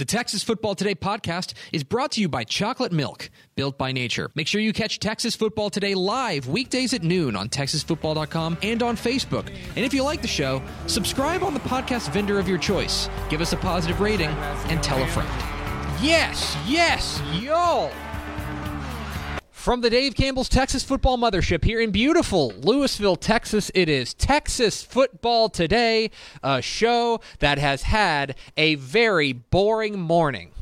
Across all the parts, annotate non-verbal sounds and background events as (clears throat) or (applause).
The Texas Football Today podcast is brought to you by Chocolate Milk, built by nature. Make sure you catch Texas Football Today live weekdays at noon on TexasFootball.com and on Facebook. And if you like the show, subscribe on the podcast vendor of your choice. Give us a positive rating and tell a friend. Yes, yes, yo! From the Dave Campbell's Texas Football Mothership here in beautiful Lewisville, Texas, it is Texas Football Today, a show that has had a very boring morning.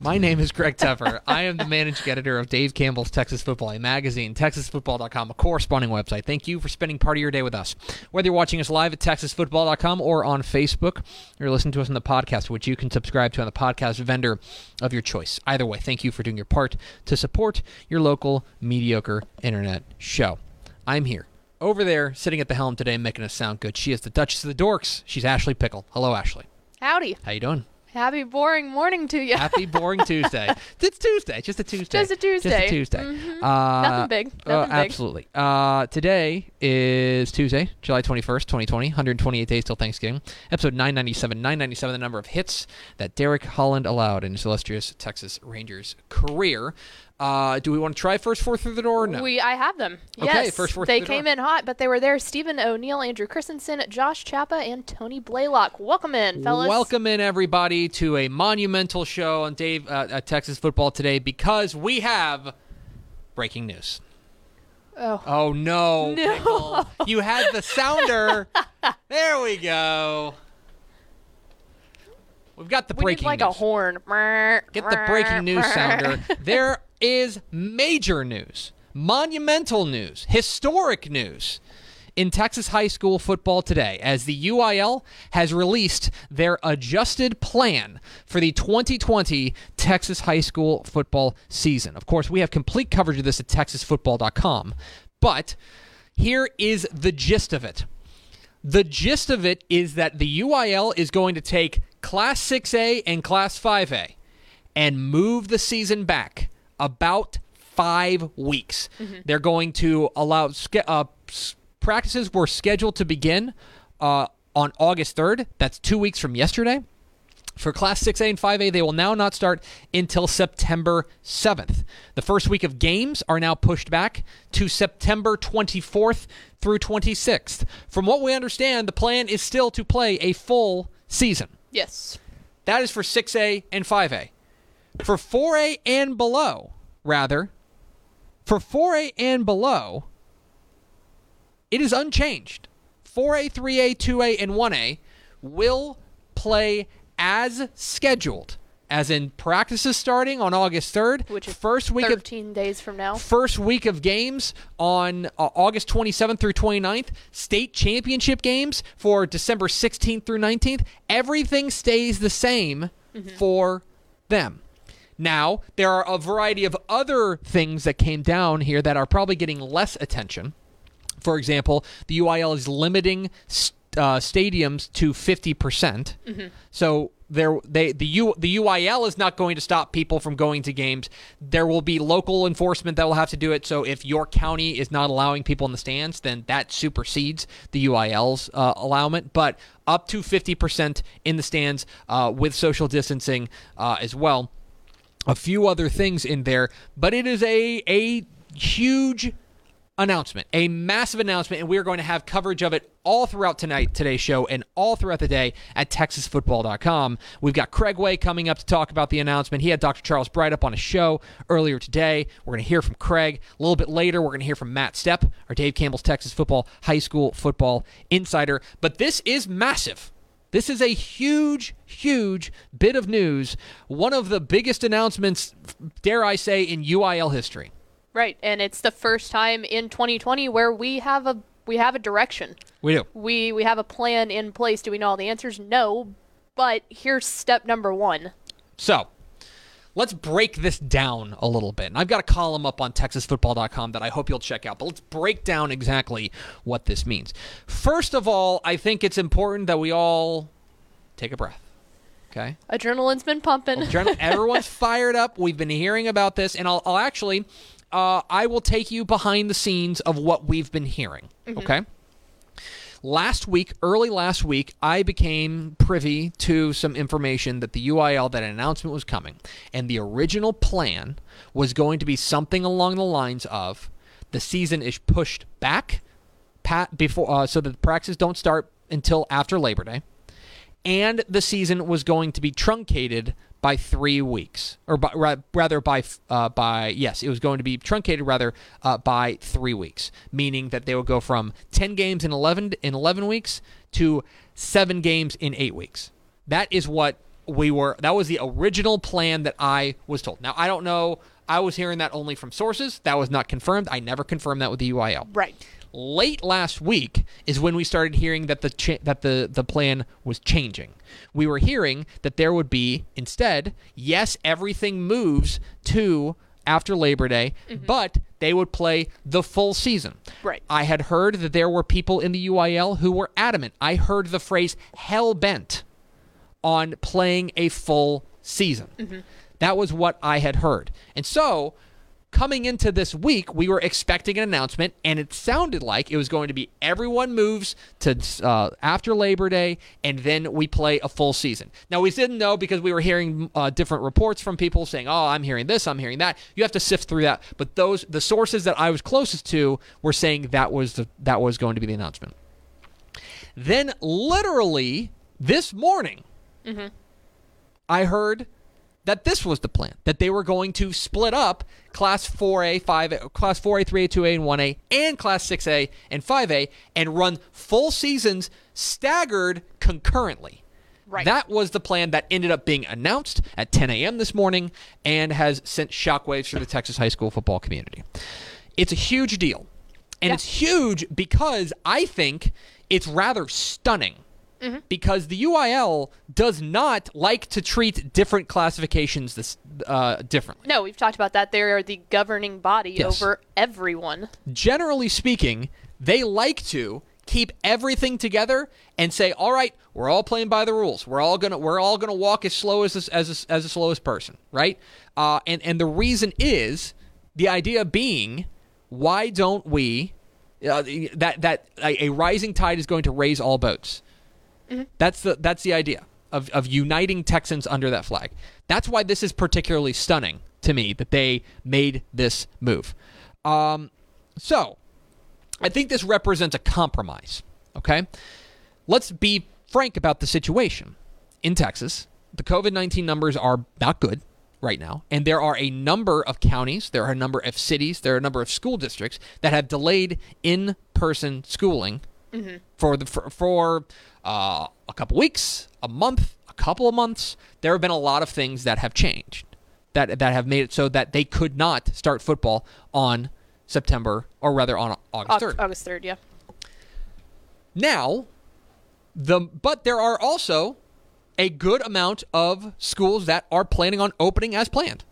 My name is Greg Tepper. I am the managing editor of Dave Campbell's Texas Football, a magazine, TexasFootball.com, a corresponding website. Thank you for spending part of your day with us. Whether you're watching us live at TexasFootball.com or on Facebook, or listening to us on the podcast, which you can subscribe to on the podcast vendor of your choice. Either way, thank you for doing your part to support your local mediocre internet show. I'm here. Over there, sitting at the helm today, making us sound good. She is the Duchess of the Dorks. She's Ashley Pickle. Hello, Ashley. Howdy. How you doing? Happy boring morning to you. Happy boring Tuesday. (laughs) It's Tuesday. Just a Tuesday. Just a Tuesday. Just a Tuesday. Mhm. Uh, Nothing big. uh, Nothing big. absolutely. Uh, today is Tuesday, July 21st, 2020. 128 days till Thanksgiving. Episode 997. 997, the number of hits that Derek Holland allowed in his illustrious Texas Rangers career. Uh, do we want to try first four through the door or no? We, I have them. Okay, yes, first four they through the came door. in hot, but they were there. Stephen O'Neill, Andrew Christensen, Josh Chappa, and Tony Blaylock. Welcome in, fellas. Welcome in, everybody, to a monumental show on Dave uh, at Texas Football today because we have breaking news. Oh, Oh no, No. You had the sounder. (laughs) there we go. We've got the breaking. we need like news. a horn. Get the breaking news sounder. (laughs) There is major news, monumental news, historic news in Texas high school football today as the UIL has released their adjusted plan for the 2020 Texas high school football season. Of course, we have complete coverage of this at texasfootball.com, but here is the gist of it. The gist of it is that the UIL is going to take Class 6A and Class 5A and move the season back about five weeks. They're going to allow uh, practices were scheduled to begin uh, on August 3rd. That's two weeks from yesterday. For Class 6A and 5A, they will now not start until September 7th. The first week of games are now pushed back to September 24th through 26th. From what we understand, the plan is still to play a full season. Yes. That is for 6A and 5A. For 4A and below, rather, for 4A and below, it is unchanged. 4A, 3A, 2A, and 1A will play as scheduled, as in practices starting on August 3rd, Which is first week of 13 days from now. first week of games on uh, August 27th through 29th, state championship games for December 16th through 19th. Everything stays the same for them. Now, there are a variety of other things that came down here that are probably getting less attention. For example, the UIL is limiting st- uh, stadiums to 50%. So there they the U, the UIL is not going to stop people from going to games. There will be local enforcement that will have to do it. So if your county is not allowing people in the stands, then that supersedes the UIL's uh, allowment. But up to 50% in the stands uh, with social distancing uh, as well a few other things in there, but it is a a huge announcement, a massive announcement, and we are going to have coverage of it all throughout tonight, today's show, and all throughout the day at TexasFootball.com. We've got Craig Way coming up to talk about the announcement. He had Dr. Charles Breithaupt on a show earlier today. We're going to hear from Craig a little bit later. We're going to hear from Matt Stepp, our Dave Campbell's Texas Football High School Football Insider. But this is massive. This is a huge, huge bit of news. One of the biggest announcements, dare I say, in UIL history. Right, and it's the first time in 2020 where we have a we have a direction. We do. We we have a plan in place. Do we know all the answers? No, but here's step number 1. So, let's break this down a little bit. And I've got a column up on texasfootball.com that I hope you'll check out, but let's break down exactly what this means. First of all, I think it's important that we all take a breath. Okay? Adrenaline's been pumping. Adrenal- (laughs) everyone's fired up. We've been hearing about this, and I'll, I'll actually, uh, I will take you behind the scenes of what we've been hearing. Okay. Last week, early last week, I became privy to some information that the UIL that an announcement was coming, and the original plan was going to be something along the lines of the season is pushed back, pat before uh, so that the practices don't start until after Labor Day. And the season was going to be truncated by three weeks, or by, rather by uh, by yes, it was going to be truncated rather uh, by three weeks, meaning that they would go from ten games in eleven in eleven weeks to seven games in eight weeks. That is what we were. That was the original plan that I was told. Now I don't know. I was hearing that only from sources. That was not confirmed. I never confirmed that with the UIL right. Late last week is when we started hearing that the cha- that the the plan was changing. We were hearing that there would be instead, yes, everything moves to after Labor Day, mm-hmm. but they would play the full season. Right. I had heard that there were people in the UIL who were adamant. I heard the phrase hell bent on playing a full season. Mm-hmm. That was what I had heard. And so, coming into this week, we were expecting an announcement, and it sounded like it was going to be everyone moves to uh, after Labor Day, and then we play a full season. Now, we didn't know because we were hearing uh, different reports from people saying, "Oh, I'm hearing this, I'm hearing that." You have to sift through that. But those the sources that I was closest to were saying that was the, that was going to be the announcement. Then, literally this morning, I heard that this was the plan that they were going to split up class 4A, 5A, class 4A, 3A, 2A and 1A and class 6A and 5A and run full seasons staggered concurrently. Right. That was the plan that ended up being announced at 10 a.m. this morning and has sent shockwaves through the Texas high school football community. It's a huge deal. And Yeah. it's huge because I think it's rather stunning because the UIL does not like to treat different classifications this uh, differently. No, we've talked about that. They are the governing body Yes. over everyone. Generally speaking, they like to keep everything together and say, "All right, we're all playing by the rules. We're all gonna we're all gonna walk as slow as this, as as the slowest person, right?" Uh, and and the reason is the idea being, why don't we? Uh, that that a, a rising tide is going to raise all boats. That's the that's the idea of of uniting Texans under that flag. That's why this is particularly stunning to me that they made this move. Um, so I think this represents a compromise. Okay, let's be frank about the situation in Texas. The COVID nineteen numbers are not good right now, and there are a number of counties, there are a number of cities, there are a number of school districts that have delayed in person schooling for the for, for uh, a couple weeks, a month, a couple of months. There have been a lot of things that have changed that that have made it so that they could not start football on September or rather on August third. August 3rd, yeah. Now, the but there are also a good amount of schools that are planning on opening as planned.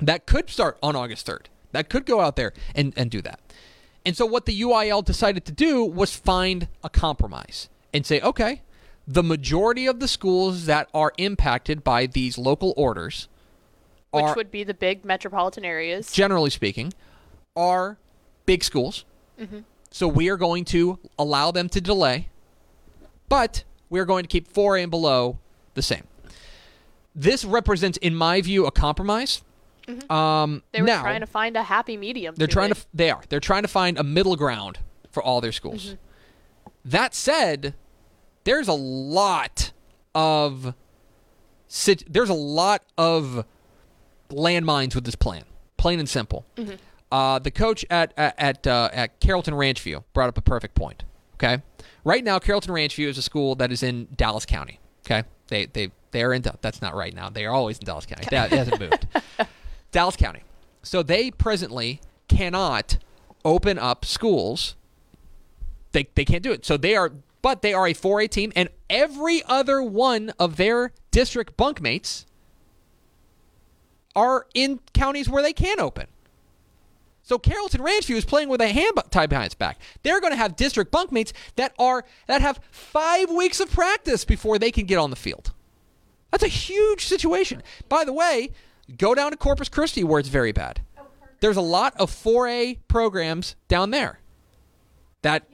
That could start on August 3rd. That could go out there and, and do that. And so what the UIL decided to do was find a compromise and say, okay, the majority of the schools that are impacted by these local orders Which are would be the big metropolitan areas. generally speaking, are big schools. Mm-hmm. So we are going to allow them to delay, but we're going to keep 4A and below the same. This represents, in my view, a compromise. Um, they were now, trying to find a happy medium. they're to trying it. to. They are. They're trying to find a middle ground for all their schools. That said, there's a lot of. There's a lot of landmines with this plan. Plain and simple. Uh, the coach at at at, uh, at Carrollton Ranchview brought up a perfect point. Okay. Right now, Carrollton Ranchview is a school that is in Dallas County. Okay. They they they are in. That's not right now. They are always in Dallas County. That hasn't moved. (laughs) Dallas County. So they presently cannot open up schools. They they can't do it. So they are, but they are a 4A team, and every other one of their district bunkmates are in counties where they can open. So Carrollton Ranchview is playing with a hand tied behind its back. They're going to have district bunkmates that are that have five weeks of practice before they can get on the field. That's a huge situation. By the way, go down to Corpus Christi where it's very bad. There's a lot of 4A programs down there that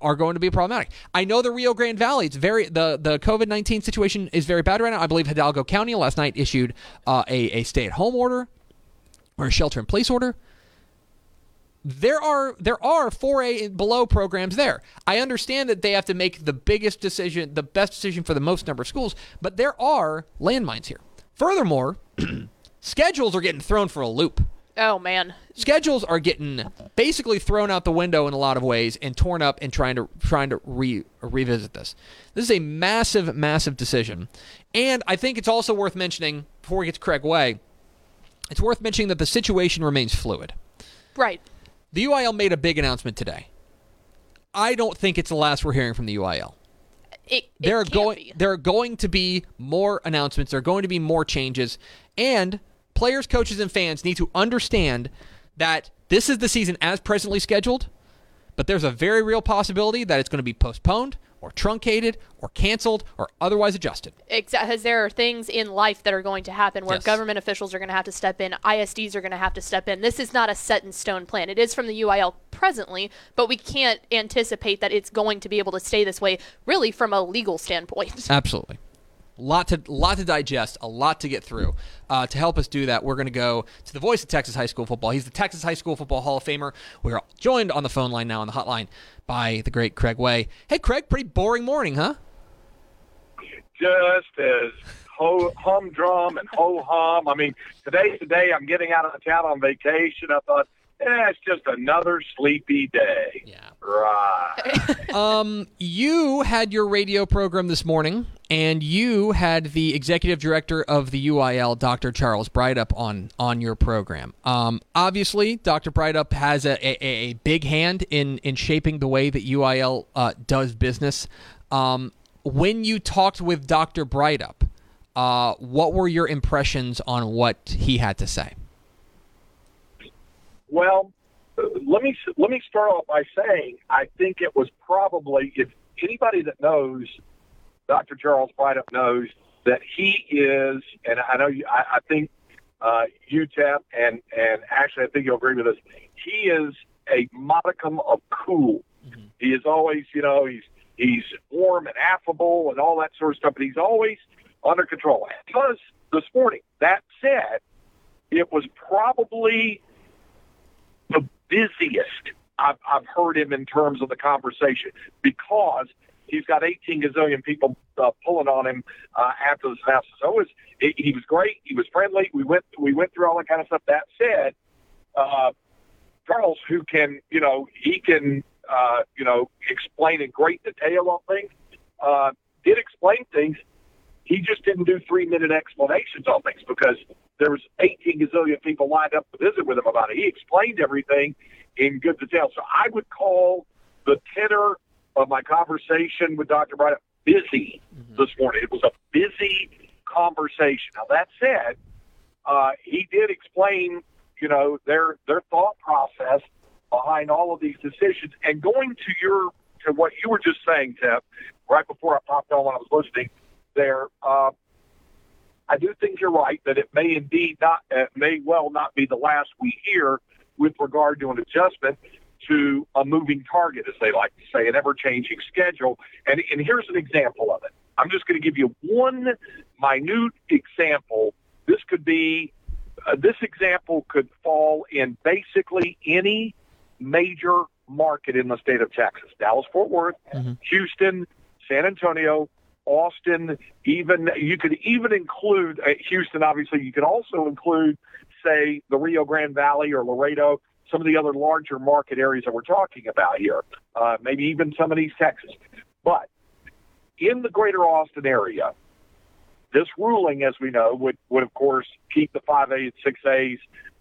are going to be problematic. I know the Rio Grande Valley. It's very the the COVID nineteen situation is very bad right now. I believe Hidalgo County last night issued uh, a a stay at home order or a shelter in place order. There are there are 4A below programs there. I understand that they have to make the biggest decision, the best decision for the most number of schools, but there are landmines here. Furthermore, (clears throat) schedules are getting thrown for a loop. Oh man. Schedules are getting basically thrown out the window in a lot of ways and torn up and trying to trying to re, revisit this. This is a massive, massive decision. And I think it's also worth mentioning before we get to Craig Way, it's worth mentioning that the situation remains fluid. Right. The UIL made a big announcement today. I don't think it's the last we're hearing from the UIL. It, it There are going be. there are going to be more announcements. There are going to be more changes, and players, coaches, and fans need to understand that this is the season as presently scheduled. But there's a very real possibility that it's going to be postponed or truncated or canceled or otherwise adjusted. Because there are things in life that are going to happen where Yes. government officials are going to have to step in, ISDs are going to have to step in. This is not a set in stone plan. It is from the UIL presently, but we can't anticipate that it's going to be able to stay this way, really, from a legal standpoint. (laughs) Absolutely. Lot to lot to digest, a lot to get through. Uh, to help us do that, we're going to go to the voice of Texas high school football. He's the Texas High School Football Hall of Famer. We're joined on the phone line now on the hotline by the great Craig Way. Hey, Craig, pretty boring morning, huh? just as ho- humdrum and ho hum. I mean, today's the day I'm getting out of town on vacation. I thought, eh, it's just another sleepy day. Yeah. Right. (laughs) Um, you had your radio program this morning, and you had the executive director of the UIL, Dr. Charles Breithaupt, on on your program. Um, obviously, Dr. Breithaupt has a, a, a big hand in in shaping the way that UIL uh, does business. Um, when you talked with Dr. Breithaupt, uh, what were your impressions on what he had to say? Well, let me let me start off by saying I think it was probably if anybody that knows Dr. Charles Breithaupt knows that he is, and I know you, I, I think uh, UTEP and and actually I think you'll agree with us. He is a modicum of cool. He is always, you know, he's he's warm and affable and all that sort of stuff, but he's always under control. Was this morning. That said, it was probably the busiest I've, I've heard him in terms of the conversation because he's got 18 gazillion people uh, pulling on him uh, after this announcement. So it was, he, he was great. He was friendly. We went we went through all that kind of stuff. That said, uh, Charles, who can you know he can uh, you know explain in great detail on things, uh, did explain things. He just didn't do three minute explanations on things because there was 18 gazillion people lined up to visit with him about it. He explained everything in good detail. So I would call the tenor of my conversation with Dr. Bright busy this morning. It was a busy conversation. Now that said, uh, he did explain, you know, their their thought process behind all of these decisions. And going to your to what you were just saying, Tep, right before I popped on when I was listening there. Uh, I do think you're right that it may indeed not, uh, may well not be the last we hear with regard to an adjustment to a moving target, as they like to say, an ever-changing schedule. And, and here's an example of it. I'm just going to give you one minute example. This could be, uh, this example could fall in basically any major market in the state of Texas: Dallas-Fort Worth, Houston, San Antonio, Austin, even you could even include uh, Houston. Obviously, you could also include, say, the Rio Grande Valley or Laredo. some of the other larger market areas that we're talking about here, uh, maybe even some of East Texas. But in the greater Austin area, this ruling, as we know, would, would of course keep the 5A and 6As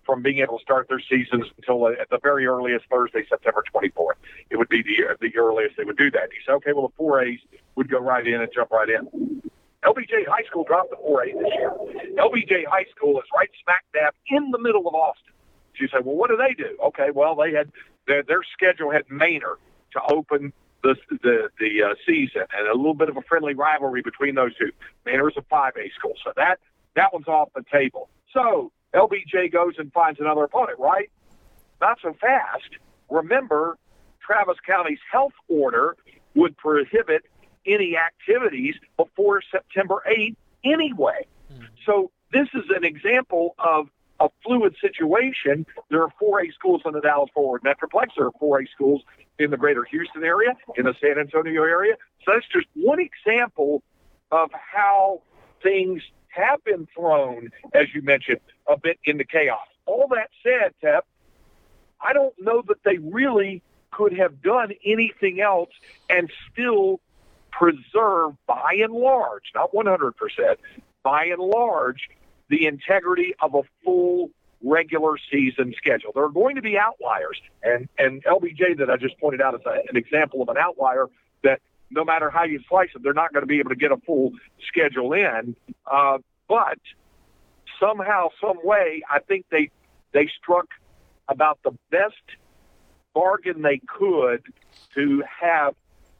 from being able to start their seasons until uh, at the very earliest Thursday, September 24th. It would be the, the earliest they would do that. You say, okay, well, the 4As would go right in and jump right in. LBJ High School dropped the 4A this year. LBJ High School is right smack dab in the middle of Austin. You say, well, what do they do? Okay, well, they had their, their schedule had Manor to open the the the uh, season, and a little bit of a friendly rivalry between those two. Manor is a 5A school, so that that one's off the table. So LBJ goes and finds another opponent, right? Not so fast. Remember, Travis County's health order would prohibit any activities before September 8th anyway. Mm. So this is an example of a fluid situation. There are 4A schools in the Dallas Fort Worth Metroplex. There are 4A schools in the greater Houston area, in the San Antonio area. So that's just one example of how things have been thrown, as you mentioned, a bit into chaos. All that said, Tep, I don't know that they really could have done anything else and still preserve, by and large, not 100%, by and large, the integrity of a full regular season schedule. There are going to be outliers, and and LBJ that I just pointed out is a, an example of an outlier that no matter how you slice it, they're not going to be able to get a full schedule in. Uh, but somehow, some way, I think they they struck about the best bargain they could to have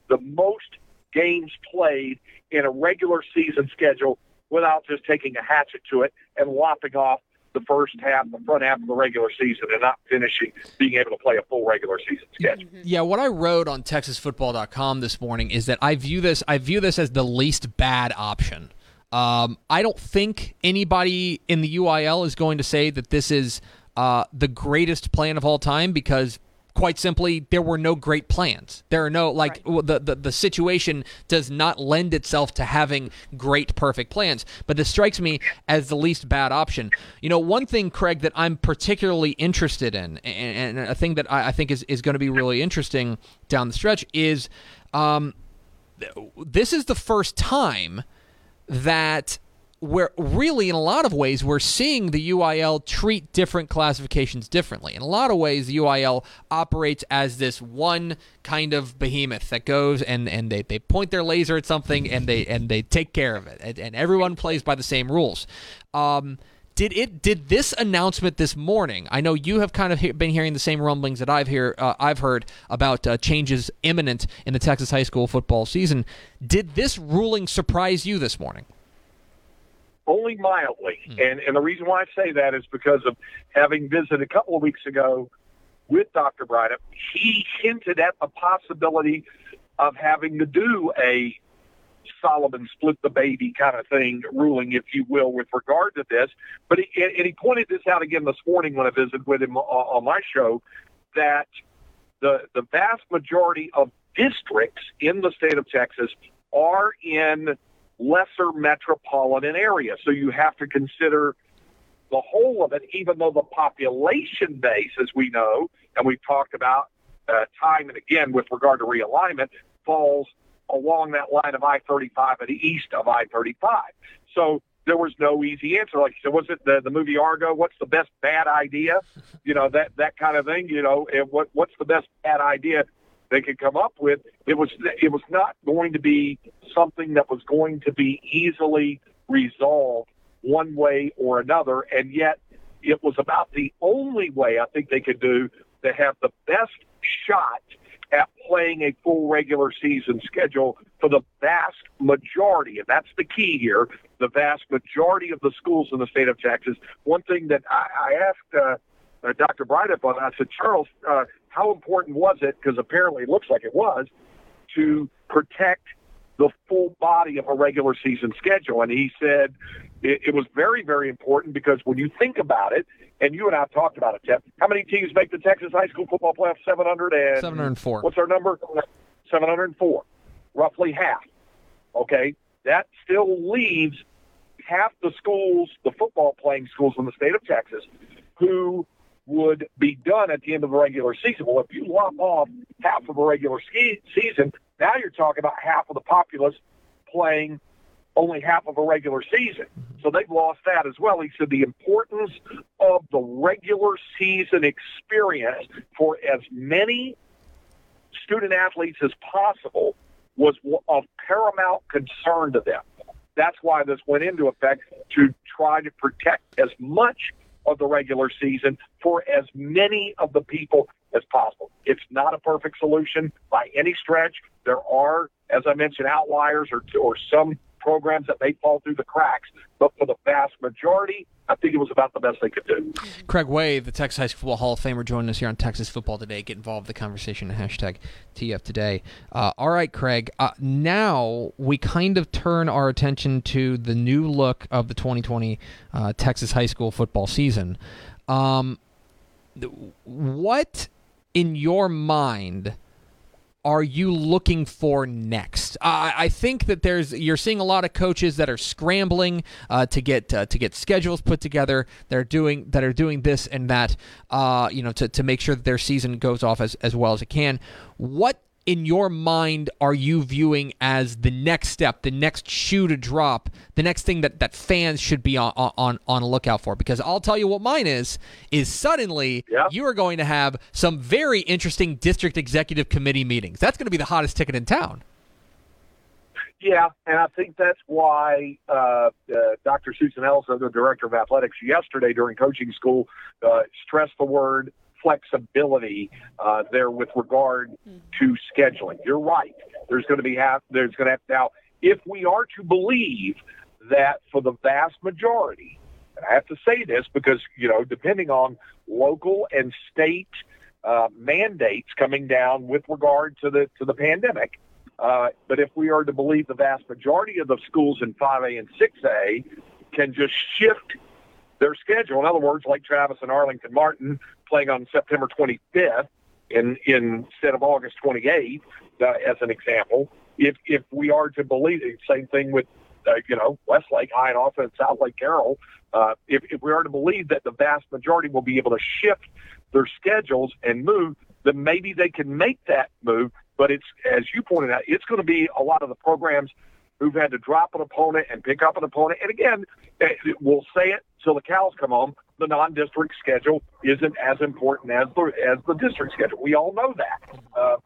the most games played in a regular season schedule without just taking a hatchet to it and lopping off the first half, the front half of the regular season, and not finishing being able to play a full regular season schedule. Mm-hmm. Yeah, what I wrote on TexasFootball.com this morning is that I view this I view this as the least bad option. Um, I don't think anybody in the UIL is going to say that this is uh, the greatest plan of all time because quite simply, there were no great plans. There are no like right. the, the the situation does not lend itself to having great perfect plans. But this strikes me as the least bad option. You know, one thing, Craig, that I'm particularly interested in, and, and a thing that I, I think is is going to be really interesting down the stretch is, um, this is the first time that we're really in a lot of ways we're seeing the UIL treat different classifications differently. In a lot of ways, the UIL operates as this one kind of behemoth that goes and, and they, they point their laser at something and they and they take care of it. And, and everyone plays by the same rules. Um, did it? Did this announcement this morning? I know you have kind of he- been hearing the same rumblings that I've hear uh, I've heard about uh, changes imminent in the Texas high school football season. Did this ruling surprise you this morning? only mildly. Mm. And and the reason why I say that is because of having visited a couple of weeks ago with Dr. Bryant. He hinted at the possibility of having to do a Solomon split the baby kind of thing ruling, if you will, with regard to this. But he, and he pointed this out again this morning when I visited with him on my show that the the vast majority of districts in the state of Texas are in lesser metropolitan area. So you have to consider the whole of it, even though the population base, as we know, and we've talked about uh, time and again with regard to realignment, falls along that line of I-35 and the east of I-35. So there was no easy answer. Like so, was it the the movie Argo? What's the best bad idea? You know that that kind of thing. You know, and what what's the best bad idea? they could come up with, it was it was not going to be something that was going to be easily resolved one way or another, and yet it was about the only way I think they could do to have the best shot at playing a full regular season schedule for the vast majority, and that's the key here, the vast majority of the schools in the state of Texas. One thing that I, I asked uh, uh, Dr. Bryant on, I said, Charles, uh, how important was it? Because apparently it looks like it was to protect the full body of a regular season schedule. And he said it, it was very, very important because when you think about it, and you and I have talked about it, Jeff, how many teams make the Texas high school football playoff? 700 and 704. What's our number? 704. Roughly half. Okay. That still leaves half the schools, the football playing schools in the state of Texas, who would be done at the end of the regular season. Well, if you lop off half of a regular ski season, now you're talking about half of the populace playing only half of a regular season. So they've lost that as well. He said the importance of the regular season experience for as many student athletes as possible was of paramount concern to them. That's why this went into effect to try to protect as much of the regular season for as many of the people as possible. It's not a perfect solution by any stretch. There are, as I mentioned, outliers or, or some programs that may fall through the cracks, but for the vast majority, I think it was about the best they could do. Craig Way, the Texas High School Hall of Famer, joining us here on Texas Football Today. Get involved in the conversation at hashtag TF Today. Uh, all right, Craig. Uh, now we kind of turn our attention to the new look of the 2020 uh, Texas high school football season. Um, what, in your mind, are you looking for next? I think that there's you're seeing a lot of coaches that are scrambling uh, to get uh, to get schedules put together. They're doing that are doing this and that, uh, you know, to, to make sure that their season goes off as, as well as it can. What in your mind are you viewing as the next step, the next shoe to drop, the next thing that, that fans should be on, on on a lookout for? Because I'll tell you what mine is is suddenly you are going to have some very interesting district executive committee meetings. That's going to be the hottest ticket in town. Yeah, and I think that's why uh, uh, Dr. Susan Elza, the director of athletics, yesterday during coaching school, uh, stressed the word flexibility uh, there with regard to scheduling. You're right. There's going to be have there's going to have now if we are to believe that for the vast majority, and I have to say this because you know depending on local and state uh, mandates coming down with regard to the to the pandemic. Uh, but if we are to believe the vast majority of the schools in 5A and 6A can just shift their schedule. In other words, like Travis and Arlington Martin playing on September 25th in, in, instead of August 28th, uh, as an example. If if we are to believe it, same thing with uh, you know Westlake High and also Southlake Carroll. Uh, if if we are to believe that the vast majority will be able to shift their schedules and move, then maybe they can make that move. But it's as you pointed out, it's going to be a lot of the programs who've had to drop an opponent and pick up an opponent. And again, eh, we'll say it till the cows come home. The non-district schedule isn't as important as the as the district schedule. We all know that. Uh,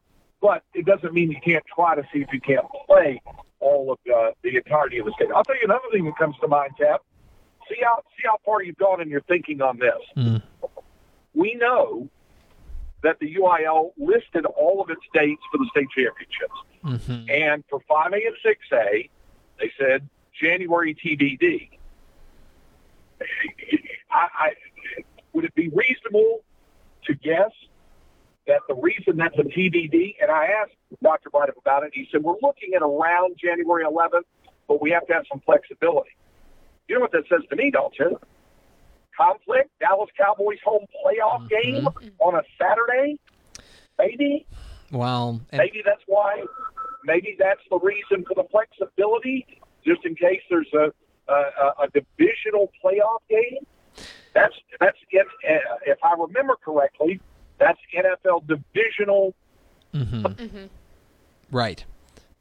but it doesn't mean you can't try to see if you can't play all of uh, the entirety of the schedule. I'll tell you another thing that comes to mind, Cap. See how see how far you've gone in your thinking on this. Mm. We know that the UIL listed all of its dates for the state championships. Mm-hmm. And for 5A and 6A, they said January TBD. I, I, would it be reasonable to guess that the reason that's a TBD, and I asked Dr. Bynum about it, he said, we're looking at around January 11th, but we have to have some flexibility. You know what that says to me, you? Conflict, Dallas Cowboys home playoff mm-hmm. game on a Saturday, maybe. Well, maybe that's why. Maybe that's the reason for the flexibility, just in case there's a a, a divisional playoff game. That's that's if if I remember correctly, that's NFL divisional. Mm-hmm. Mm-hmm. Right.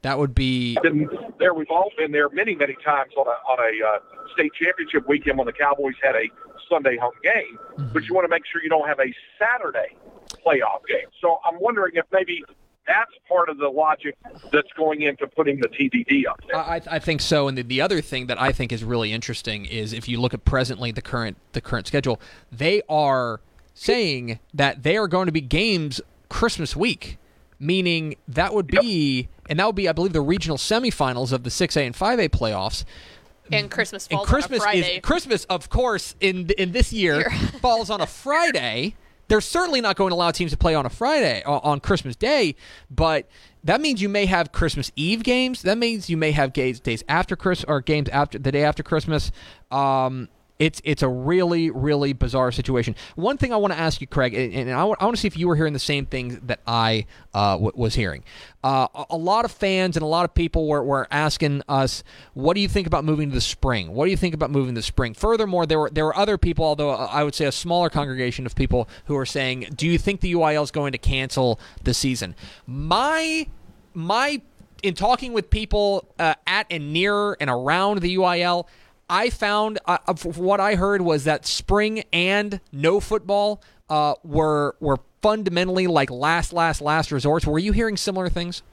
That would be been there. We've all been there many, many times on a on a uh, state championship weekend when the Cowboys had a Sunday home game. Mm-hmm. But you want to make sure you don't have a Saturday playoff game. So I'm wondering if maybe that's part of the logic that's going into putting the TBD up there. I, I think so. And the, the other thing that I think is really interesting is if you look at presently the current the current schedule, they are saying that they are going to be games Christmas week, meaning that would be Yep. and that would be I believe the regional semifinals of the 6A and 5A playoffs. And Christmas And falls Christmas on a Friday. is Christmas, of course, in in this year Year. (laughs) falls on a Friday. They're certainly not going to allow teams to play on a Friday on Christmas Day, but that means you may have Christmas Eve games. That means you may have games days after Chris or games after the day after Christmas. Um, It's it's a really really bizarre situation. One thing I want to ask you, Craig, and, I, want, to see if you were hearing the same things that I uh, w- was hearing. Uh, a, a lot of fans and a lot of people were, were asking us, "What do you think about moving to the spring? What do you think about moving to the spring?" Furthermore, there were there were other people, although uh, I would say a smaller congregation of people who are saying, "Do you think the UIL is going to cancel the season?" My my in talking with people uh, at and near and around the UIL, I found uh, what I heard was that spring and no football uh, were were fundamentally like last, last, last resorts. Were you hearing similar things?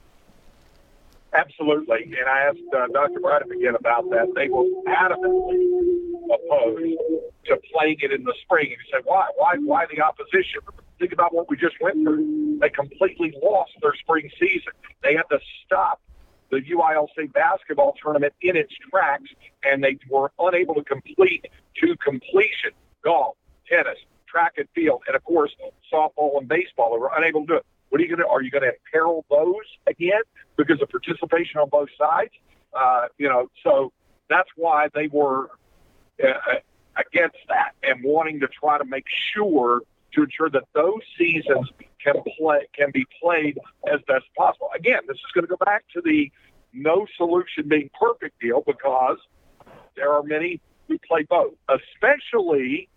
Absolutely, and I asked uh, Dr. Braddock again about that. They were adamantly opposed to playing it in the spring. And he said, "Why? Why? Why the opposition?" Think about what we just went through. They completely lost their spring season. They had to stop the UIL state basketball tournament in its tracks, and they were unable to complete to completion golf, tennis, track and field, and of course softball and baseball. They were unable to do it. What are you going to? Are you going to imperil those again because of participation on both sides? Uh, you know, so that's why they were uh, against that and wanting to try to make sure to ensure that those seasons can play can be played as best possible. Again, this is going to go back to the no solution being perfect deal because there are many who play both, especially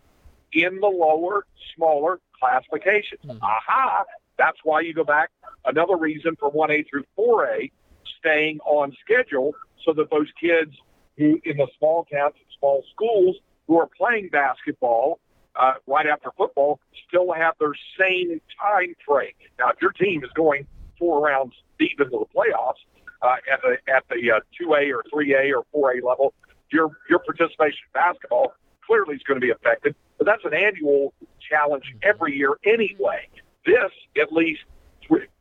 in the lower, smaller classifications. Mm-hmm. Aha! That's why you go back. Another reason for 1A through 4A staying on schedule so that those kids who in the small towns and small schools who are playing basketball uh, right after football still have their same time frame. Now, if your team is going four rounds deep into the playoffs uh, at the at the uh, 2A or 3A or 4A level, your your participation in basketball clearly is going to be affected. But that's an annual challenge every year anyway. This at least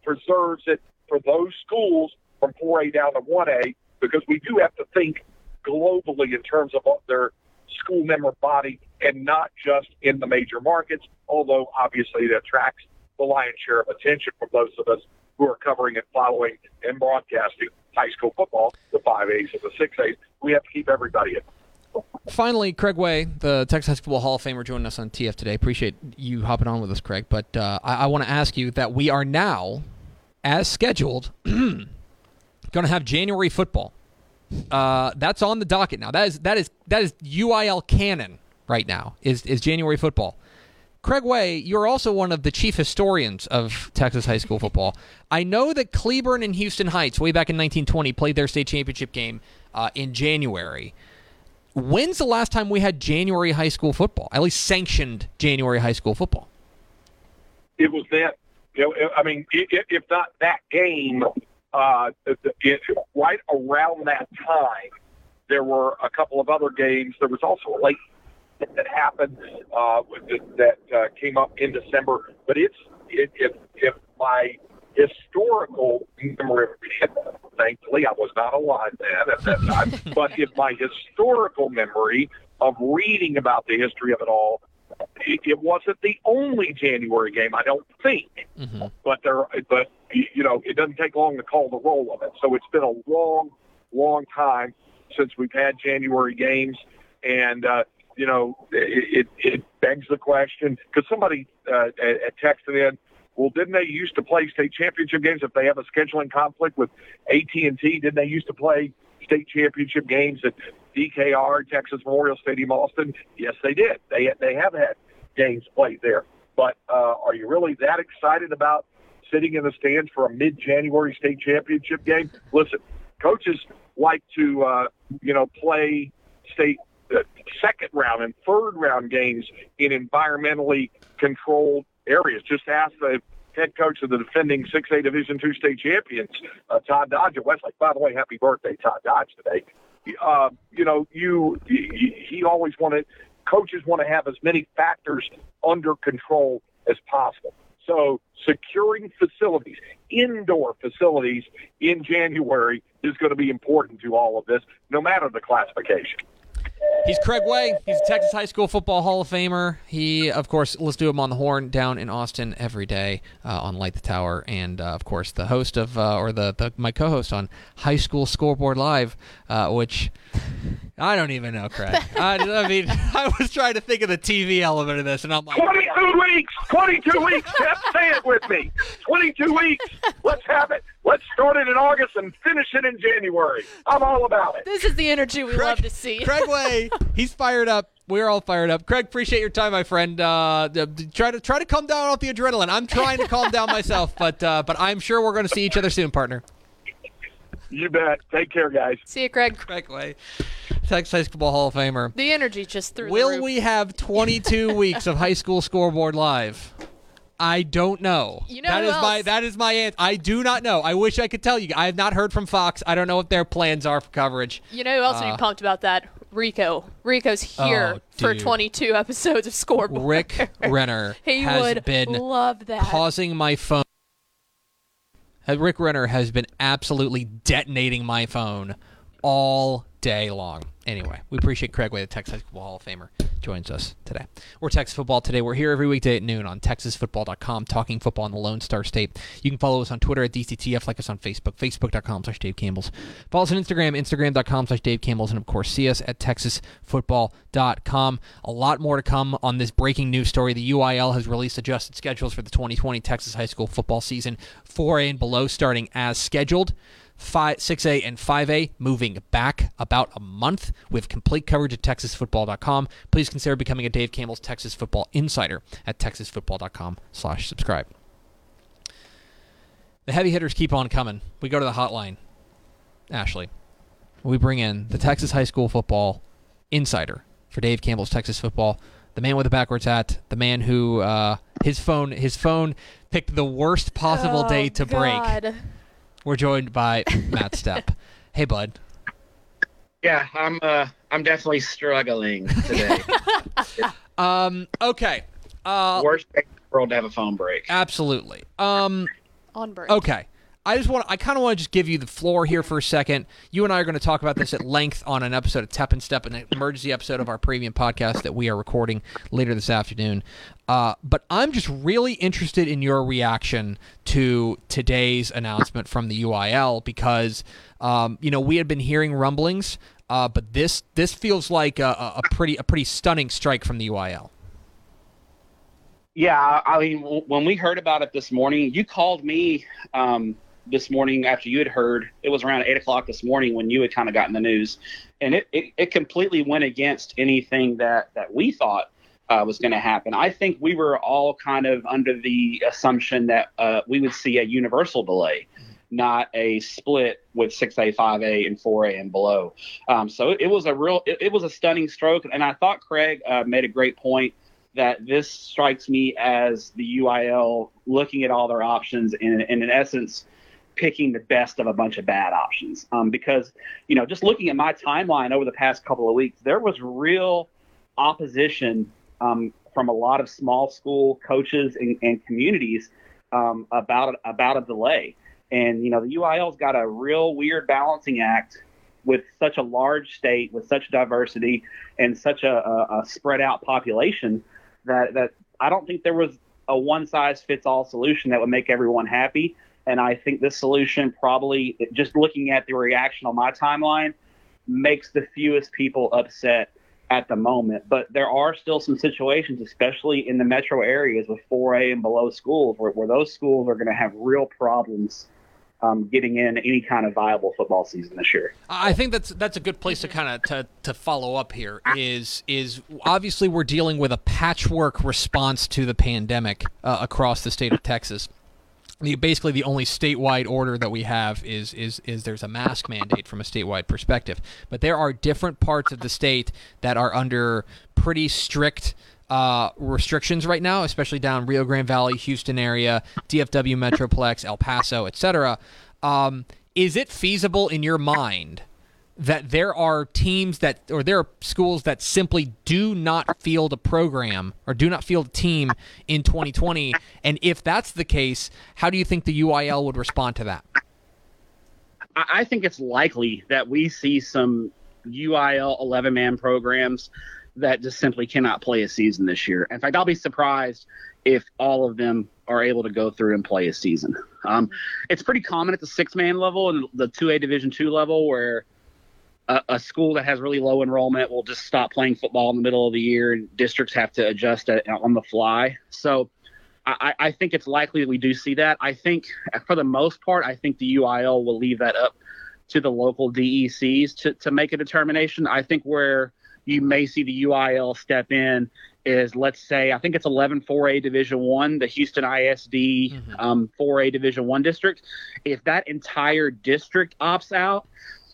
preserves it for those schools from 4A down to 1A because we do have to think globally in terms of their school member body and not just in the major markets, although obviously it attracts the lion's share of attention from those of us who are covering and following and broadcasting high school football, the 5As and the 6As. We have to keep everybody in. Finally, Craig Way, the Texas High School Hall of Famer, joining us on TF today. Appreciate you hopping on with us, Craig. But uh, I, I want to ask you that we are now, as scheduled, (clears throat) going to have January football. Uh, that's on the docket now. That is that is that is UIL canon right now. Is is January football? Craig Way, you're also one of the chief historians of Texas high school football. I know that Cleburne and Houston Heights, way back in 1920, played their state championship game uh, in January. When's the last time we had January high school football? At least sanctioned January high school football. It was that. You know, I mean, if not that game, uh, it, right around that time, there were a couple of other games. There was also a late that happened uh, that uh, came up in December. But it's it, if if my historical memory, thankfully I was not alive then at that time, (laughs) but if my historical memory of reading about the history of it all it wasn't the only January game, I don't think. Mm-hmm. But there, but you know, it doesn't take long to call the roll of it. So it's been a long, long time since we've had January games, and uh, you know, it, it, it begs the question because somebody uh, texted in. Well, didn't they used to play state championship games if they have a scheduling conflict with AT and T? Didn't they used to play state championship games at DKR, Texas Memorial Stadium, Austin? Yes, they did. They they have had games played there. But uh, are you really that excited about sitting in the stands for a mid-January state championship game? Listen, coaches like to uh, you know play state uh, second round and third round games in environmentally controlled areas. Just ask the head coach of the defending 6A Division two state champions, uh, Todd Dodge at Westlake. By the way, happy birthday, Todd Dodge, today. Uh, you know, you he, he always wanted coaches want to have as many factors under control as possible. So securing facilities, indoor facilities in January is going to be important to all of this, no matter the classification. He's Craig Way. He's a Texas High School Football Hall of Famer. He, of course, let's do him on the horn down in Austin every day uh, on Light the Tower, and uh, of course the host of uh, or the, the my co-host on High School Scoreboard Live, uh, which I don't even know, Craig. I, I mean, (laughs) I was trying to think of the TV element of this, and I'm like, 22 weeks. 22 weeks. Jeff, say it with me. 22 weeks. Let's have it. Let's start it in August and finish it in January. I'm all about it. This is the energy we Craig, love to see. Craig (laughs) Way, he's fired up. We're all fired up. Craig, appreciate your time, my friend. Uh, d- d- try to try to calm down off the adrenaline. I'm trying to calm down myself, (laughs) but uh, but I'm sure we're going to see each other soon, partner. You bet. Take care, guys. see you, Craig. Craig Way, Texas High School Hall of Famer. The energy just through the Will roof. we have 22 (laughs) weeks of high school scoreboard live? I don't know. You know that who is my that is my answer. I do not know. I wish I could tell you. I have not heard from Fox. I don't know what their plans are for coverage. You know who else would Uh, be pumped about that? Rico. Rico's here Oh, for 22 episodes of Scoreboard. Rick (laughs) Renner he has would been love that. pausing my phone. Rick Renner has been absolutely detonating my phone all day long. Anyway, we appreciate Craig Way, the Texas High School Hall of Famer, joins us today. We're Texas Football today. We're here every weekday at noon on TexasFootball.com, talking football in the Lone Star State. You can follow us on Twitter at DCTF, like us on Facebook, Facebook.com slash Dave Campbell's. Follow us on Instagram, Instagram.com slash Dave Campbell's, and of course, see us at TexasFootball.com. A lot more to come on this breaking news story. The UIL has released adjusted schedules for the 2020 Texas high school football season, 4A and below starting as scheduled. 5, 6A and 5A moving back about a month with complete coverage at texasfootball.com. Please consider becoming a Dave Campbell's Texas Football Insider at texasfootball.com slash subscribe. The heavy hitters keep on coming. We go to the hotline. Ashley, we bring in the Texas High School Football Insider for Dave Campbell's Texas Football. The man with the backwards hat, the man who uh, his phone his phone picked the worst possible Oh, day to break. God. We're joined by (laughs) Matt Stepp. hey, bud. Yeah, I'm uh I'm definitely struggling today. (laughs) Um, okay. Uh, Worst day in the world to have a phone break. absolutely. Um, On break. okay. I just want I kind of want to just give you the floor here for a second. You and I are going to talk about this at length on an episode of Tep and Step, and an emergency episode of our premium podcast that we are recording later this afternoon. Uh, but I'm just really interested in your reaction to today's announcement from the UIL because um, you know we had been hearing rumblings, uh, but this this feels like a, a pretty a pretty stunning strike from the UIL. Yeah, I mean, when we heard about it this morning, you called me um, this morning after you had heard. It was around eight o'clock this morning when you had kind of gotten the news, and it, it, it completely went against anything that that we thought uh, was going to happen. I think we were all kind of under the assumption that uh, we would see a universal delay. Not a split with 6A, 5A, and 4A and below. Um, so it, was a real, it, it was a stunning stroke. And I thought Craig uh, made a great point that this strikes me as the UIL looking at all their options and, and in essence picking the best of a bunch of bad options. Um, because you know, just looking at my timeline over the past couple of weeks, there was real opposition um, from a lot of small school coaches and, and communities um, about about a delay. And you know, the UIL's got a real weird balancing act with such a large state, with such diversity, and such a, a, a spread out population that that I don't think there was a one size fits all solution that would make everyone happy. And I think this solution probably, just looking at the reaction on my timeline, makes the fewest people upset at the moment. But there are still some situations, especially in the metro areas with 4A and below schools, where, where those schools are going to have real problems um, getting in any kind of viable football season this year. I think that's that's a good place to kind of to, to follow up here is is obviously we're dealing with a patchwork response to the pandemic uh, across the state of Texas. The, basically, the only statewide order that we have is is is there's a mask mandate from a statewide perspective, but there are different parts of the state that are under pretty strict uh, restrictions right now, especially down Rio Grande Valley, Houston area, DFW Metroplex, El Paso, etc. Um, is it feasible in your mind that there are teams that, or there are schools that simply do not field a program or do not field a team in 2020? And if that's the case, how do you think the UIL would respond to that? I think it's likely that we see some UIL 11 man programs that just simply cannot play a season this year. In fact, I'll be surprised if all of them are able to go through and play a season. Um, it's pretty common at the six man level and the 2A Division two level where a, a school that has really low enrollment will just stop playing football in the middle of the year, and districts have to adjust it on the fly. So. I, I think it's likely that we do see that. I think, for the most part, I think the UIL will leave that up to the local DECs to, to make a determination. I think where you may see the UIL step in is let's say I think it's 11 4A Division One, the Houston ISD mm-hmm. um, 4A Division One district. If that entire district opts out,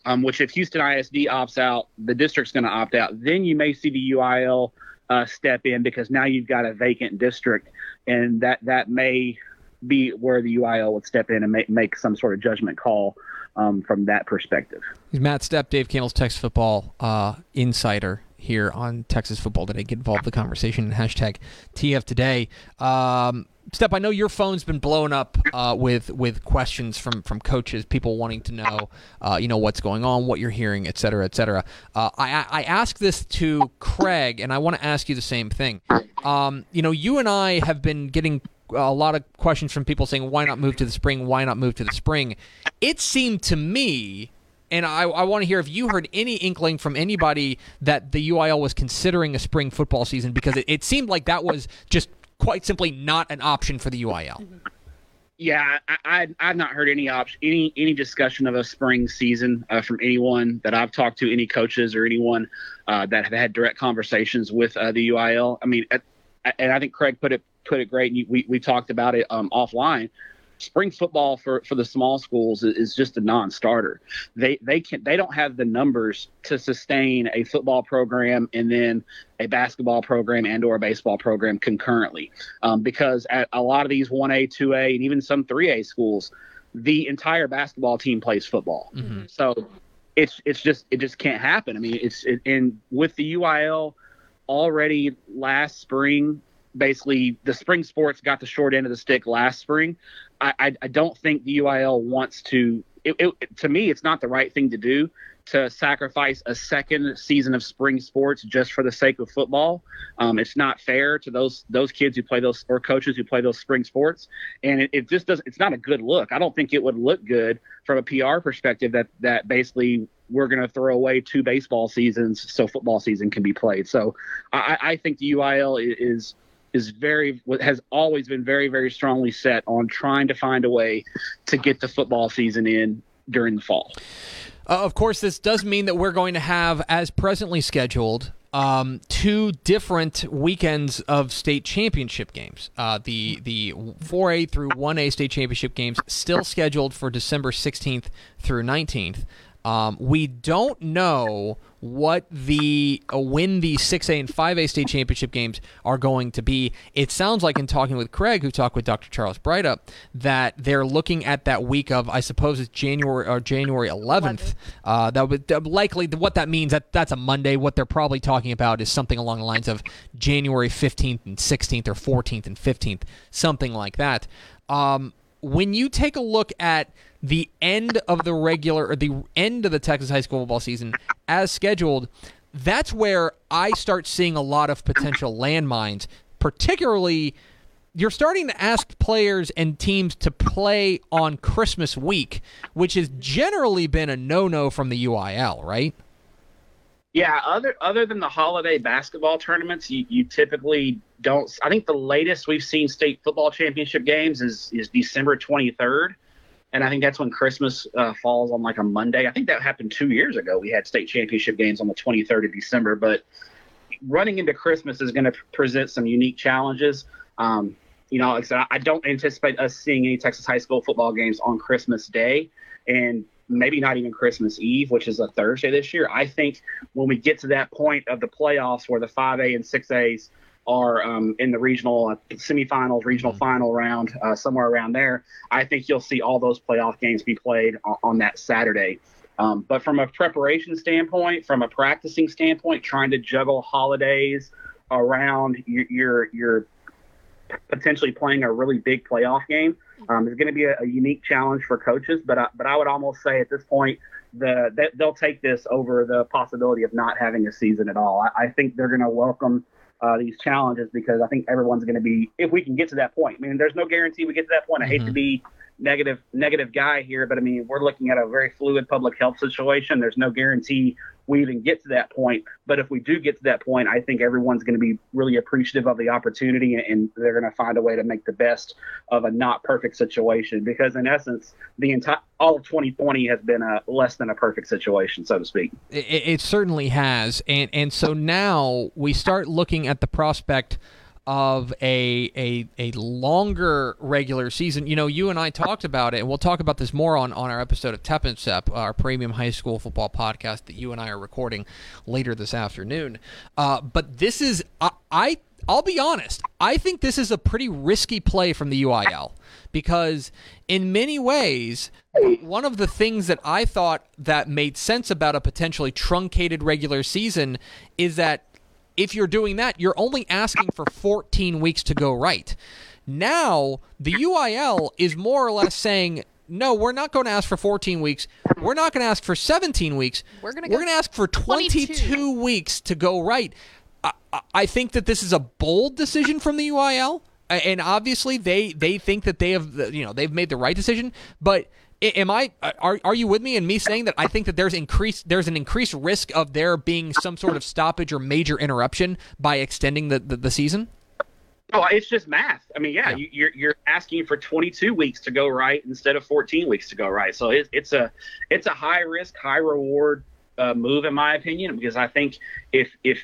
um, which if Houston ISD opts out, the district's going to opt out. Then you may see the UIL uh, step in because now you've got a vacant district, and that that may be where the UIL would step in and make, make some sort of judgment call um, from that perspective. He's Matt Stepp, Dave Campbell's Texas Football uh, Insider here on Texas Football Today. Get involved in the conversation. Hashtag TF Today. Um, Stepp, I know your phone's been blown up uh, with with questions from from coaches, people wanting to know, uh, you know, what's going on, what you're hearing, et cetera, et cetera. Uh, I I asked this to Craig, and I want to ask you the same thing. Um, you know, you and I have been getting a lot of questions from people saying, why not move to the spring? Why not move to the spring? It seemed to me, and I, I want to hear if you heard any inkling from anybody that the UIL was considering a spring football season because it, it seemed like that was just quite simply not an option for the UIL. Yeah, I, I I've not heard any option any any discussion of a spring season uh, from anyone that I've talked to, any coaches or anyone uh, that have had direct conversations with uh, the UIL. I mean, at, and I think Craig put it put it great, and we we talked about it um, offline. Spring football for, for the small schools is just a non-starter. They they can they don't have the numbers to sustain a football program and then a basketball program and or a baseball program concurrently, um, because at a lot of these one A, two A, and even some three A schools, the entire basketball team plays football. Mm-hmm. So it's it's just it just can't happen. I mean, it's it, and with the UIL already last spring basically the spring sports got the short end of the stick last spring. I, I, don't think the UIL wants to. It, it, to me, it's not the right thing to do to sacrifice a second season of spring sports just for the sake of football. Um, it's not fair to those those kids who play those or coaches who play those spring sports, and it, it just does. It's not a good look. I don't think it would look good from a PR perspective that that basically we're going to throw away two baseball seasons so football season can be played. So I, I think the UIL is is very has always been very very strongly set on trying to find a way to get the football season in during the fall. Uh, of course, this does mean that we're going to have, as presently scheduled, um, two different weekends of state championship games. Uh, the the 4A through 1A state championship games still scheduled for December 16th through 19th. Um, we don't know what the uh, when the 6A and 5A state championship games are going to be. It sounds like in talking with Craig, who talked with Dr. Charles Breithaupt, that they're looking at that week of I suppose it's January or January 11th. Uh, that would likely what that means that that's a Monday. What they're probably talking about is something along the lines of January 15th and 16th or 14th and 15th, something like that. Um, when you take a look at the end of the regular or the end of the Texas high school football season as scheduled, that's where I start seeing a lot of potential landmines, particularly you're starting to ask players and teams to play on Christmas week, which has generally been a no-no from the UIL, right? Yeah, other other than the holiday basketball tournaments, you, you typically don't. I think the latest we've seen state football championship games is is December 23rd and I think that's when Christmas uh, falls on like a Monday. I think that happened two years ago. We had state championship games on the 23rd of December, but running into Christmas is going to present some unique challenges. Um, you know, like I, I don't anticipate us seeing any Texas high school football games on Christmas Day, and maybe not even Christmas Eve, which is a Thursday this year. I think when we get to that point of the playoffs where the 5A and 6As are um, in the regional uh, semifinals, regional mm-hmm. final round, uh, somewhere around there, I think you'll see all those playoff games be played on, on that Saturday. Um, but from a preparation standpoint, from a practicing standpoint, trying to juggle holidays around your your, your potentially playing a really big playoff game um, is going to be a, a, unique challenge for coaches. But I, but I would almost say at this point, the they'll take this over the possibility of not having a season at all. I, I think they're going to welcome uh, these challenges because I think everyone's going to be, if we can get to that point. I mean, there's no guarantee we get to that point. I hate mm-hmm. to be negative negative guy here, but I mean, we're looking at a very fluid public health situation. There's no guarantee we even get to that point. But if we do get to that point, I think everyone's going to be really appreciative of the opportunity and they're going to find a way to make the best of a not perfect situation. Because in essence, the entire all of 2020 has been a less than a perfect situation, so to speak. It, it certainly has, and and so now we start looking at the prospect of a, a a longer regular season. You know, you and I talked about it, and we'll talk about this more on, on our episode of Tep and Step, our premium high school football podcast that you and I are recording later this afternoon. Uh, but this is I, I I'll be honest. I think this is a pretty risky play from the UIL because, in many ways, one of the things that I thought that made sense about a potentially truncated regular season is that if you're doing that, you're only asking for 14 weeks to go right. Now, the UIL is more or less saying, no, we're not going to ask for 14 weeks. We're not going to ask for 17 weeks. We're going to ask for 22, 22, weeks to go right. I, I think that this is a bold decision from the UIL, and obviously they they think that they have you know they've made the right decision, but am I are are you with me in me saying that I think that there's increased there's an increased risk of there being some sort of stoppage or major interruption by extending the the, the season? Oh, it's just math. I mean, yeah, yeah. you're you're asking for 22 weeks to go right instead of 14 weeks to go right. So it's it's a it's a high risk, high reward uh, move in my opinion because I think if if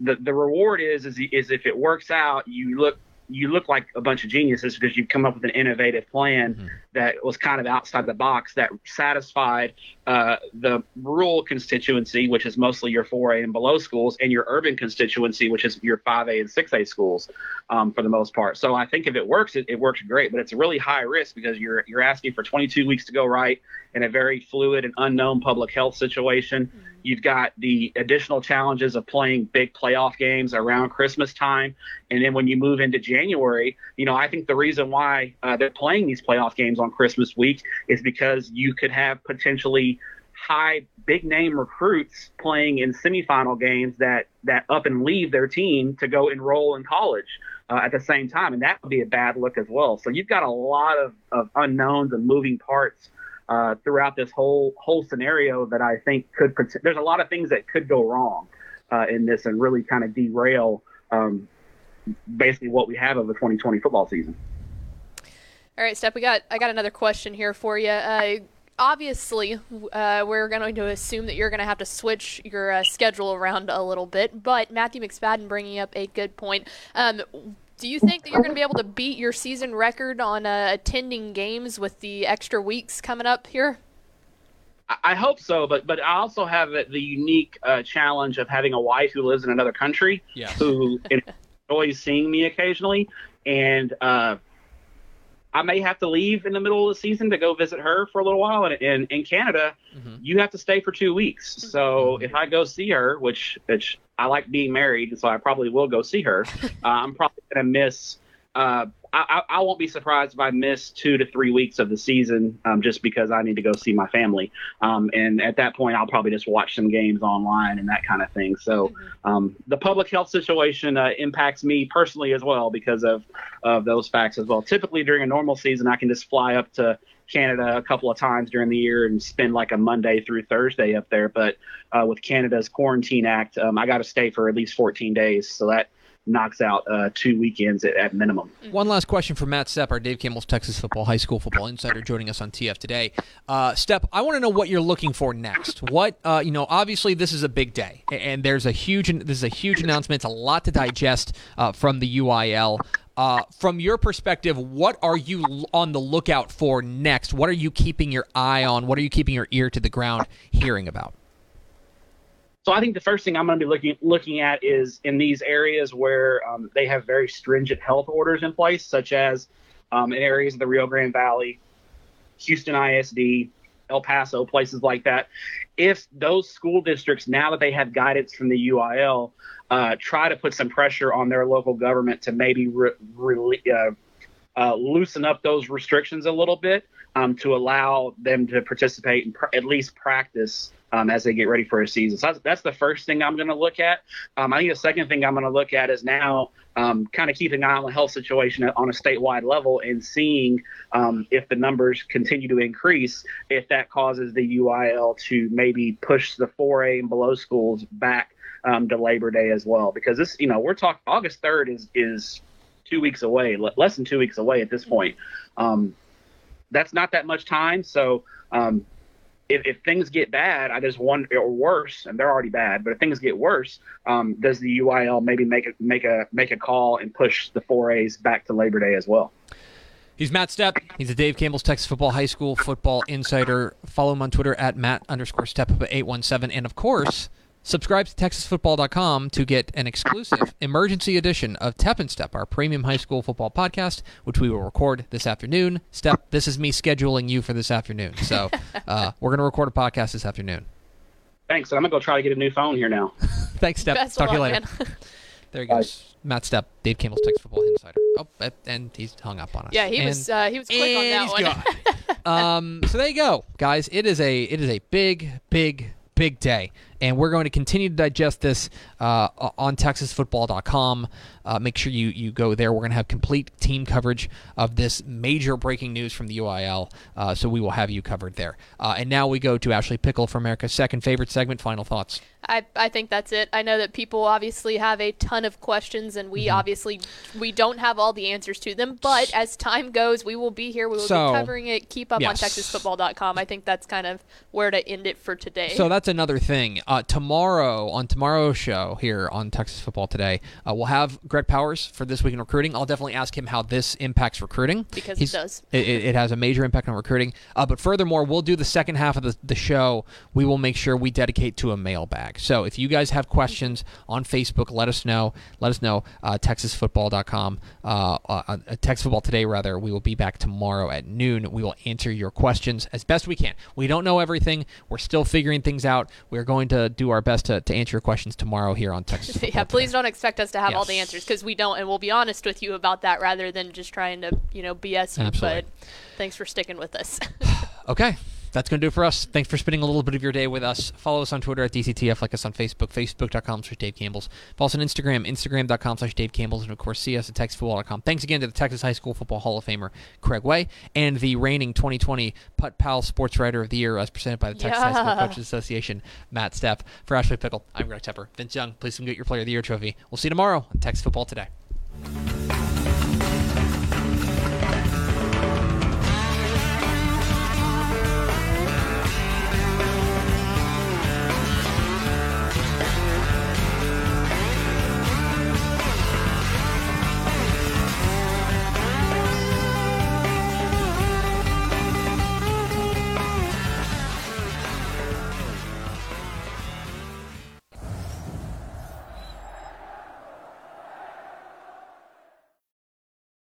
the the reward is is is if it works out, you look you look like a bunch of geniuses because you've come up with an innovative plan mm-hmm. that was kind of outside the box that satisfied uh, the rural constituency, which is mostly your 4A and below schools, and your urban constituency, which is your 5A and 6A schools, um, for the most part. So I think if it works, it, it, works great, but it's a really high risk because you're you're asking for 22 weeks to go right in a very fluid and unknown public health situation. Mm-hmm. You've got the additional challenges of playing big playoff games around Christmas time, and then when you move into January, you know I think the reason why uh, they're playing these playoff games on Christmas week is because you could have potentially high big name recruits playing in semifinal games that that up and leave their team to go enroll in college uh, at the same time, and that would be a bad look as well. So you've got a lot of, of unknowns and moving parts uh, throughout this whole whole scenario that I think could. There's a lot of things that could go wrong uh, in this and really kind of derail um, basically what we have of the 2020 football season. All right, Stepp, We got I got another question here for you. Uh, obviously, uh, we're going to assume that you're going to have to switch your uh, schedule around a little bit. But Matthew McSpadden bringing up a good point. Um, do you think that you're going to be able to beat your season record on uh, attending games with the extra weeks coming up here? I hope so, but but I also have the unique uh, challenge of having a wife who lives in another country yes. who (laughs) enjoys seeing me occasionally, and uh, I may have to leave in the middle of the season to go visit her for a little while. And in, in Canada, mm-hmm. you have to stay for two weeks. So mm-hmm. if I go see her, which, which I like being married, so I probably will go see her, (laughs) uh, I'm probably going to miss uh, I, I, won't be surprised if I miss two to three weeks of the season um, just because I need to go see my family. Um, and at that point, I'll probably just watch some games online and that kind of thing. So mm-hmm. um, the public health situation uh, impacts me personally as well because of, of those facts as well. Typically, during a normal season, I can just fly up to Canada a couple of times during the year and spend like a Monday through Thursday up there. But uh, with Canada's Quarantine Act, um, I got to stay for at least 14 days. So that knocks out uh, two weekends at, at, minimum. One last question for Matt Stepp, our Dave Campbell's Texas Football High School Football Insider, joining us on TF today. Uh, Stepp, I want to know what you're looking for next. What uh, you know, obviously this is a big day, and there's a huge this is a huge announcement. It's a lot to digest uh, from the UIL. Uh, from your perspective, what are you on the lookout for next? What are you keeping your eye on? What are you keeping your ear to the ground hearing about? So I think the first thing I'm going to be looking looking at is in these areas where um, they have very stringent health orders in place, such as um, in areas of the Rio Grande Valley, Houston ISD, El Paso, places like that. If those school districts, now that they have guidance from the UIL, uh, try to put some pressure on their local government to maybe re- re- uh, uh, loosen up those restrictions a little bit um, to allow them to participate and pr- at least practice um, as they get ready for a season. So that's, that's the first thing I'm going to look at. Um, I think the second thing I'm going to look at is now um, kind of keeping an eye on the health situation on a statewide level and seeing um, if the numbers continue to increase, if that causes the UIL to maybe push the 4A and below schools back um, to Labor Day as well. Because this, you know, we're talking August 3rd is is two weeks away, less than two weeks away at this point. Um, that's not that much time. So um, if, if, things get bad, I just wonder, or worse, and they're already bad, but if things get worse, um, does the UIL maybe make a make a make a call and push the 4As back to Labor Day as well? He's Matt Stepp. He's a Dave Campbell's Texas Football High School football insider. Follow him on Twitter at Matt underscore Stepp eight one seven, and of course. Subscribe to TexasFootball.com to get an exclusive emergency edition of Tep and Step, our premium high school football podcast, which we will record this afternoon. Stepp, this is me scheduling you for this afternoon. So (laughs) uh, we're going to record a podcast this afternoon. Thanks. I'm going to go try to get a new phone here now. (laughs) Thanks, Stepp. Best Talk to you later. (laughs) there he goes. Bye. Matt Stepp, Dave Campbell's Texas Football Insider. Oh, and he's hung up on us. Yeah, he and, was uh, he was quick on that one. um, so there you go, guys. It is a it is a big, big big day. And we're going to continue to digest this uh, on TexasFootball.com. Uh, make sure you, you go there. We're going to have complete team coverage of this major breaking news from the UIL. Uh, so we will have you covered there. Uh, and now we go to Ashley Pickle for America's second favorite segment. Final thoughts. I, I think that's it. I know that people obviously have a ton of questions, and we mm-hmm. obviously we don't have all the answers to them. But as time goes, we will be here. We will so, be covering it. Keep up yes. on TexasFootball.com. I think that's kind of where to end it for today. So that's another thing. Uh, tomorrow on tomorrow's show here on Texas Football Today, uh, we'll have Greg Powers for this week in recruiting. I'll definitely ask him how this impacts recruiting because He's, it does. It, it, has a major impact on recruiting. Uh, but furthermore, we'll do the second half of the, the show. We will make sure we dedicate to a mailbag. So if you guys have questions on Facebook, let us know. Let us know. Uh, TexasFootball.com, uh, uh, uh, Texas Football Today, rather. We will be back tomorrow at noon. We will answer your questions as best we can. We don't know everything. We're still figuring things out. We're going to do our best to, to answer your questions tomorrow here on Texas (laughs) Yeah, please don't expect us to have yes. all the answers because we don't, and we'll be honest with you about that rather than just trying to, you know, BS you. Absolutely. But thanks for sticking with us. (laughs) (sighs) okay that's going to do it for us. Thanks for spending a little bit of your day with us. Follow us on Twitter at DCTF, like us on Facebook, facebook.com slash Dave Campbell's. Follow us on Instagram, instagram.com slash Dave Campbell's, and of course, see us at TexasFootball.com. Thanks again to the Texas High School Football Hall of Famer Craig Way and the reigning 2020 Putt Powell Sports Writer of the Year, as presented by the Texas yeah. High School Coaches Association, Matt Stepp. For Ashley Pickle, I'm Greg Tepper. Vince Young, please come get your Player of the Year trophy. We'll see you tomorrow on Texas Football Today.